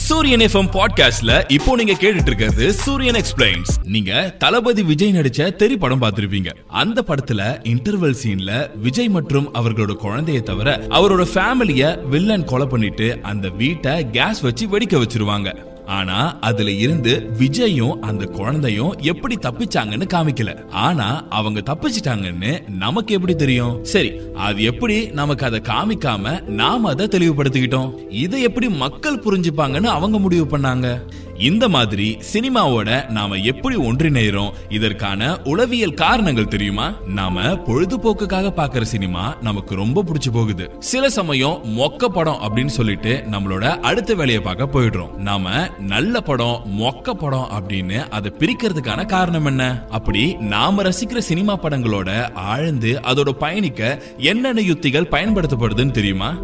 சூரியன் எஃப்எம் பாட்காஸ்ட்ல இப்போ நீங்க கேட்டுட்டு இருக்கிறது சூரியன் எக்ஸ்பிளைன்ஸ் நீங்க தளபதி விஜய் நடிச்ச தெரி படம் பார்த்திருப்பீங்க. அந்த படத்துல இன்டர்வல் சீன்ல விஜய் மற்றும் அவர்களோட குழந்தையை தவிர அவரோட ஃபேமிலிய வில்லன் கொலை பண்ணிட்டு அந்த வீட்டை கேஸ் வச்சு வெடிக்க வச்சிருவாங்க. ஆனா அதுல இருந்து விஜயும் அந்த குழந்தையும் எப்படி தப்பிச்சாங்கன்னு காமிக்கல. ஆனா அவங்க தப்பிச்சிட்டாங்கன்னு நமக்கு எப்படி தெரியும்? சரி அது எப்படி நமக்கு அதை காமிக்காம நாம அதை தெளிவுபடுத்திக்கிட்டோம்? இதை எப்படி மக்கள் புரிஞ்சுப்பாங்கன்னு அவங்க முடிவு பண்ணாங்க? இந்த மாதிரி சினிமாவோட நாம எப்படி ஒன்றிணைறோம் இதற்கான உளவியல் காரணங்கள் தெரியுமா? நாம பொழுதுபோக்குக்காக பாக்குற சினிமா நமக்கு ரொம்ப பிடிச்சு போகுது. சில சமயம் மொக்க படம் அப்படின்னு சொல்லிட்டு நம்மளோட அடுத்த வேலையை பார்க்க போயிடுறோம். நாம நல்ல படம் மொக்க படம் அப்படின்னு அதை பிரிக்கிறதுக்கான காரணம் என்ன? அப்படி நாம ரசிக்கிற சினிமா படங்களோட ஆழ்ந்து அதோட பயணிக்க என்னென்ன யுத்திகள் பயன்படுத்தப்படுதுன்னு தெரியுமா?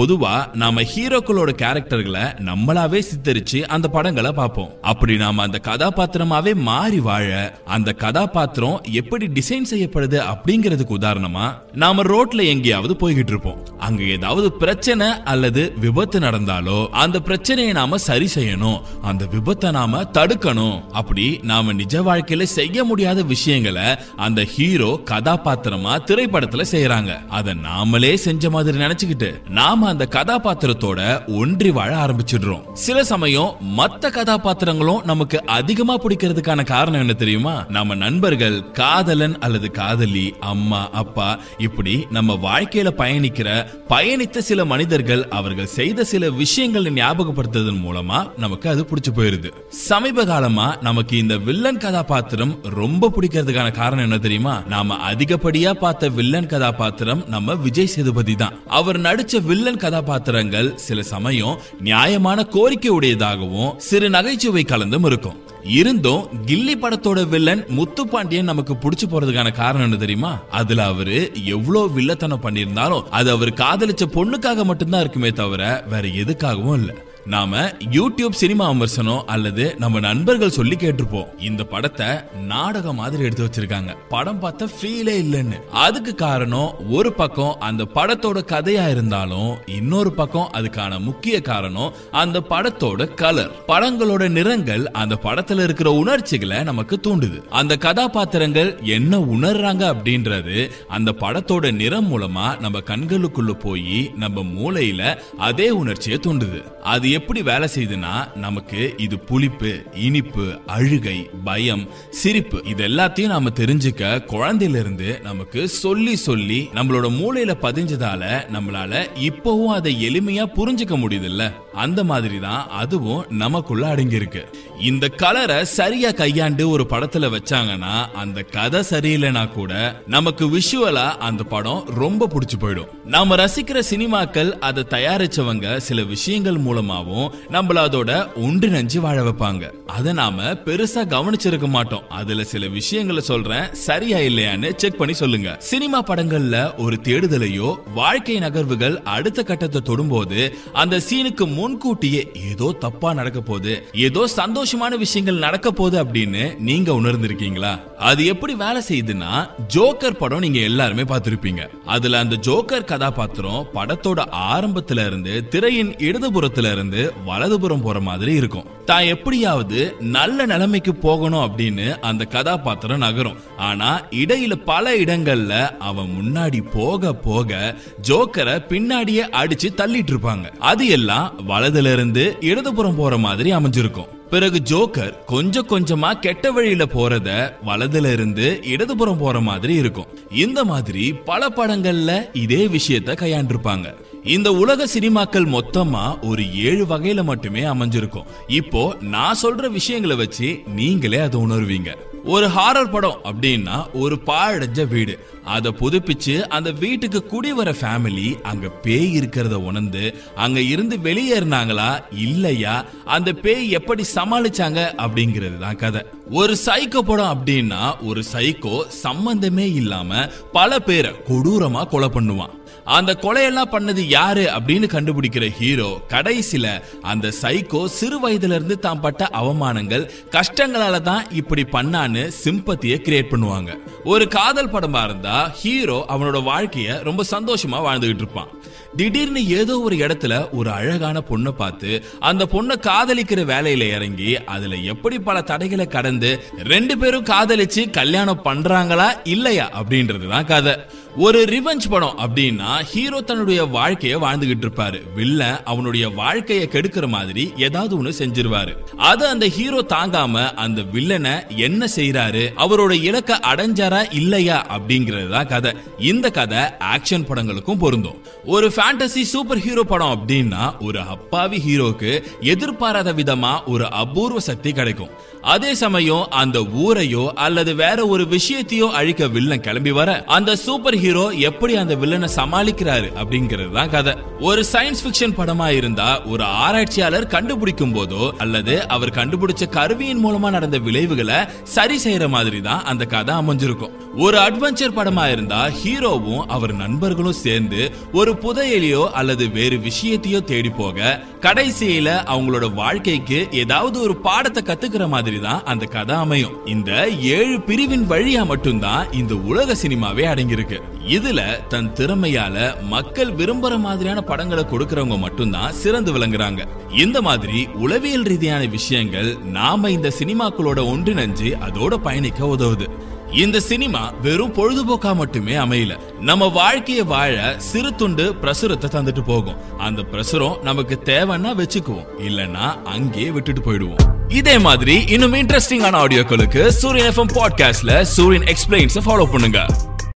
பொதுவா நாம ஹீரோக்களோட கேரக்டர்களை நம்மளாவே சித்தரிச்சு அந்த படங்களை பார்ப்போம். அப்படி நாம அந்த கதாபாத்திரமாவே மாறி வாழ அந்த கதாபாத்திரம் எப்படி டிசைன் செய்யப்படுது அப்படிங்கிறதுக்கு உதாரணமா நாம ரோட்ல எங்கேயாவது போய்கிட்டு இருப்போம். அங்க ஏதாவது பிரச்சனை அல்லது விபத்து நடந்தாலோ அந்த பிரச்சனையை நாம சரி செய்யணும் அந்த விபத்தை நாம தடுக்கணும். அப்படி நாம நிஜ வாழ்க்கையில செய்ய முடியாத விஷயங்களை அந்த ஹீரோ கதாபாத்திரமா திரைப்படத்துல செய்யறாங்க அதை நாமளே செஞ்ச மாதிரி நினைச்சுக்கிட்டு நாம அந்த கதாபாத்திரத்தோட ஒன்றி வாழ ஆரம்பிச்சிடுறோம். சில சமயம் மத்த கதாபாத்திரங்களும் நமக்கு அதிகமா பிடிக்கிறதுக்கான காரணம் என்ன தெரியுமா? நம்ம நண்பர்கள் காதலன் அல்லது காதலி அம்மா அப்பா இப்படி நம்ம வாழ்க்கையில பயணிக்கிற பயணித்த சில மனிதர்கள் அவர்கள் செய்த சில விஷயங்களை ஞாபகப்படுத்துறதன் மூலமா நமக்கு அது பிடிச்சு போயிருது. சமீப காலமா நமக்கு இந்த வில்லன் கதாபாத்திரம் ரொம்ப பிடிக்கிறதுக்கான காரணம் என்ன தெரியுமா? நாம அதிகப்படியா பார்த்த வில்லன் கதாபாத்திரம் நம்ம விஜய் சேதுபதி தான். அவர் நடிச்ச வில்லன் கதாபாத்திரங்கள் சில சமயம் நியாயமான கோரிக்கை உடையதாகவும் சிறு நகைச்சுவை கலந்தும் இருக்கும். இருந்தும் கில்லி படத்தோட வில்லன் முத்துப்பாண்டியன் நமக்கு புடிச்சு போறதுக்கான காரணம் என்ன தெரியுமா? அதுல அவரு எவ்வளவு வில்லத்தனம் பண்ணியிருந்தாலும் அது அவர் காதலிச்ச பொண்ணுக்காக மட்டும்தான் இருக்குமே தவிர வேற எதுக்காகவும் இல்லை. நாம யூடியூப் சினிமா விமர்சனம் அல்லது நம்ம நண்பர்கள் சொல்லி கேட்டிருப்போம். இந்த படத்தை நாடகம் மாதிரி எடுத்து வச்சிருக்காங்க. படம் பார்த்த ஃபீலே இல்லைன்னு. அதுக்கு காரணம் ஒரு பக்கம் அந்த படத்தோட கதையா இருந்தாலும் இன்னொரு பக்கம் அதுக்கான முக்கிய காரணம் அந்த படத்தோட கலர் படங்களோட நிறங்கள் அந்த படத்துல இருக்கிற உணர்ச்சிகளை நமக்கு தூண்டுது. அந்த கதாபாத்திரங்கள் என்ன உணர்றாங்க அப்படின்றது அந்த படத்தோட நிறம் மூலமா நம்ம கண்களுக்குள்ள போய் நம்ம மூளையில அதே உணர்ச்சியை தூண்டுது. அது எப்படி வேலை செய்யுதுன்னா நமக்கு இது புளிப்பு இனிப்பு அழுகை பயம் சிரிப்பு இது எல்லாத்தையும் நாம தெரிஞ்சுக்க குழந்தையில இருந்து நமக்கு சொல்லி சொல்லி நம்மளோட மூளையில பதிஞ்சதால நம்மளால இப்பவும் அதை எளிமையா புரிஞ்சுக்க முடியுது இல்ல அந்த மாதிரி தான் அதுவும் நமக்குள்ள அடங்கியிருக்கு. இந்த கலரை சரியா கையாண்டு ஒரு படத்துல வச்சாங்கன்னா அந்த கதை சரியில்லைனா கூட நமக்கு விஷுவலா அந்த படம் ரொம்ப பிடிச்சு போயிடும். நாம ரசிக்கிற சினிமாக்கள் அதை தயாரிச்சவங்க சில விஷயங்கள் மூலமாவும் நம்மள அதோட ஒன்றிணைஞ்சு வாழ வைப்பாங்க. அதை நாம பெருசா கவனிச்சிருக்க மாட்டோம். அதுல சில விஷயங்களை சொல்றேன். சரியா இல்லையான்னு செக் பண்ணி சொல்லுங்க. சினிமா படங்கள்ல ஒரு தேடுதலையோ வாழ்க்கை நகர்வுகள் அடுத்த கட்டத்தை தொடும்போது அந்த சீனுக்கு முன்கூட்டியே ஏதோ தப்பா நடக்க போகுது ஏதோ சந்தோஷமான விஷயங்கள் நடக்க போகுது அப்படின்னு நீங்க உணர்ந்திருக்கீங்களா? அது எப்படி வேலை செய்யுதுன்னா ஜோக்கர் படம் நீங்க எல்லாருமே பார்த்திருப்பீங்க. அதுல அந்த ஜோக்கர் கதாபாத்திரம் படத்தோட ஆரம்பத்துல இருந்து திரையின் இடதுபுறத்துல இருந்து வலதுபுறம் போற மாதிரி இருக்கும். தான் எப்படியாவது நல்ல நிலைமைக்கு போகணும் அப்படின்னு அந்த கதாபாத்திரம் நகரும். ஆனா இடையில பல இடங்கள்ல அவன் முன்னாடி போக போக ஜோக்கரை பின்னாடியே அடிச்சு தள்ளிட்டு இருப்பாங்க. அது எல்லாம் வலதுல இருந்து இடதுபுறம் போற மாதிரி அமைஞ்சிருக்கும். பிறகு ஜோக்கர் கொஞ்சம் கொஞ்சமா கெட்ட வழியில போறத வலதுல இருந்து இடதுபுறம் போற மாதிரி இருக்கும். இந்த மாதிரி பல படங்கள்ல இதே விஷயத்த கையாண்டிருப்பாங்க. இந்த உலக சினிமாக்கள் மொத்தமா ஒரு ஏழு வகையில மட்டுமே அமைஞ்சிருக்கும். இப்போ நான் சொல்ற விஷயங்களை வச்சு நீங்களே அதை உணர்வீங்க. ஒரு ஹாரர் படம் அப்படின்னா ஒரு பாழடைஞ்ச வீடு. அதை புதுப்பிச்சு அந்த வீட்டுக்கு குடி வர ஃபேமிலி அங்க பேய் இருக்கிறத உணர்ந்து அங்க இருந்து வெளியேறினாங்களா? இல்லையா? அந்த பேய் எப்படி சமாளிச்சாங்க அப்படிங்கிறது தான் கதை. ஒரு சைக்கோ படம் அப்படின்னா ஒரு சைக்கோ சம்பந்தமே இல்லாம பல பேரை கொடூரமா கொலை பண்ணுவான். அந்த கொலையெல்லாம் பண்ணது யாரு அப்படின்னு கண்டுபிடிக்கிற ஹீரோ கடைசியில அந்த சைக்கோ சிறு வயதுல இருந்து தான் பட்ட அவமானங்கள் கஷ்டங்களால தான் இப்படி பண்ணான்னு சிம்பத்திய கிரியேட் பண்ணுவாங்க. ஒரு காதல் படமா இருந்தா ஹீரோ அவனோட வாழ்க்கைய ரொம்ப சந்தோஷமா வாழ்ந்துகிட்டு இருப்பான். திடீர்னு ஏதோ ஒரு இடத்துல ஒரு அழகான பொண்ணை பார்த்து அந்த பொண்ணை காதலிக்கிற வேலையில இறங்கி அதுல எப்படி பல தடைகளை கடந்து ரெண்டு பேரும் காதலிச்சு கல்யாணம் பண்றாங்களா இல்லையா அப்படின்றதுதான் கதை. ஒரு ரிவெஞ்ச் படம் அப்படின்னா ஹீரோ தன்னுடைய வாழ்க்கைய வாழ்ந்துகிட்டு இருப்பாரு. வில்ல அவனுடைய வாழ்க்கைய கெடுக்கிற மாதிரி ஏதாவது ஒண்ணு செஞ்சிருவாரு. அது அந்த ஹீரோ தாங்காம அந்த வில்லனை என்ன செய்யறாரு அவரோட இலக்க அடைஞ்சாரா இல்லையா அப்படிங்கிறது தான் கதை. இந்த கதை ஆக்ஷன் படங்களுக்கும் பொருந்தும். ஒரு ஃபேண்டசி சூப்பர் ஹீரோ படம் அப்படின்னா ஒரு அப்பாவி ஹீரோக்கு எதிர்பாராத விதமா ஒரு அபூர்வ சக்தி கிடைக்கும். அதே சமயம் அந்த ஊரையோ அல்லது வேற ஒரு விஷயத்தையோ அழிக்க வில்லன் கிளம்பி வர அந்த சூப்பர் ஹீரோ எப்படி அந்த வில்லனை சமாளிக்கிறாரு அப்படிங்கிறது தான் கதை. ஒரு சயின்ஸ் பிக்ஷன் படமா இருந்தா ஒரு ஆராய்ச்சியாளர் கண்டுபிடிக்கும் போதோ அல்லது அவர் கண்டுபிடிச்ச கருவியின் மூலமா நடந்த விளைவுகளை சரி செய்யற மாதிரி தான் அந்த கதை அமைஞ்சிருக்கும். ஒரு அட்வென்ச்சர் படமா இருந்தா ஹீரோவும் அவர் நண்பர்களும் சேர்ந்து ஒரு புதையலையோ அல்லது வேறு விஷயத்தையோ தேடி போக கடைசியில அவங்களோட வாழ்க்கைக்கு ஏதாவது ஒரு பாடத்தை கத்துக்கிற மாதிரி தான் அந்த கதை அமையும். இந்த ஏழு பிரிவின் வழியா மட்டும்தான் இந்த உலக சினிமாவே அடங்கியிருக்கு. இதுல தன் திறமையால மக்கள் விரும்புற மாதிரியான படங்களை கொடுக்கறவங்க மட்டும்தான் சிறந்து விளங்குறாங்க. இந்த மாதிரி உளவியல் ரீதியான விஷயங்கள் நாம இந்த சினிமாக்களோட ஒன்றிணைஞ்சு அதோட பயணிக்க உதவுது. இந்த சினிமா வெறும் பொழுதுபோக்கா மட்டுமே அமையல. நம்ம வாழ்க்கைய வாழ சிறு துண்டு பிரசுரத்தை தந்துட்டு போகும். அந்த பிரசுரம் நமக்கு தேவைன்னா வச்சுக்குவோம். இல்லைன்னா அங்கேயே விட்டுட்டு போயிடுவோம். இதே மாதிரி இன்னும் இன்ட்ரெஸ்டிங்கான ஆடியோக்களுக்கு சூரியன் எஃப்எம் பாட்காஸ்ட்ல சூரியன் எக்ஸ்பிளைன்ஸ் ஃபாலோ பண்ணுங்க.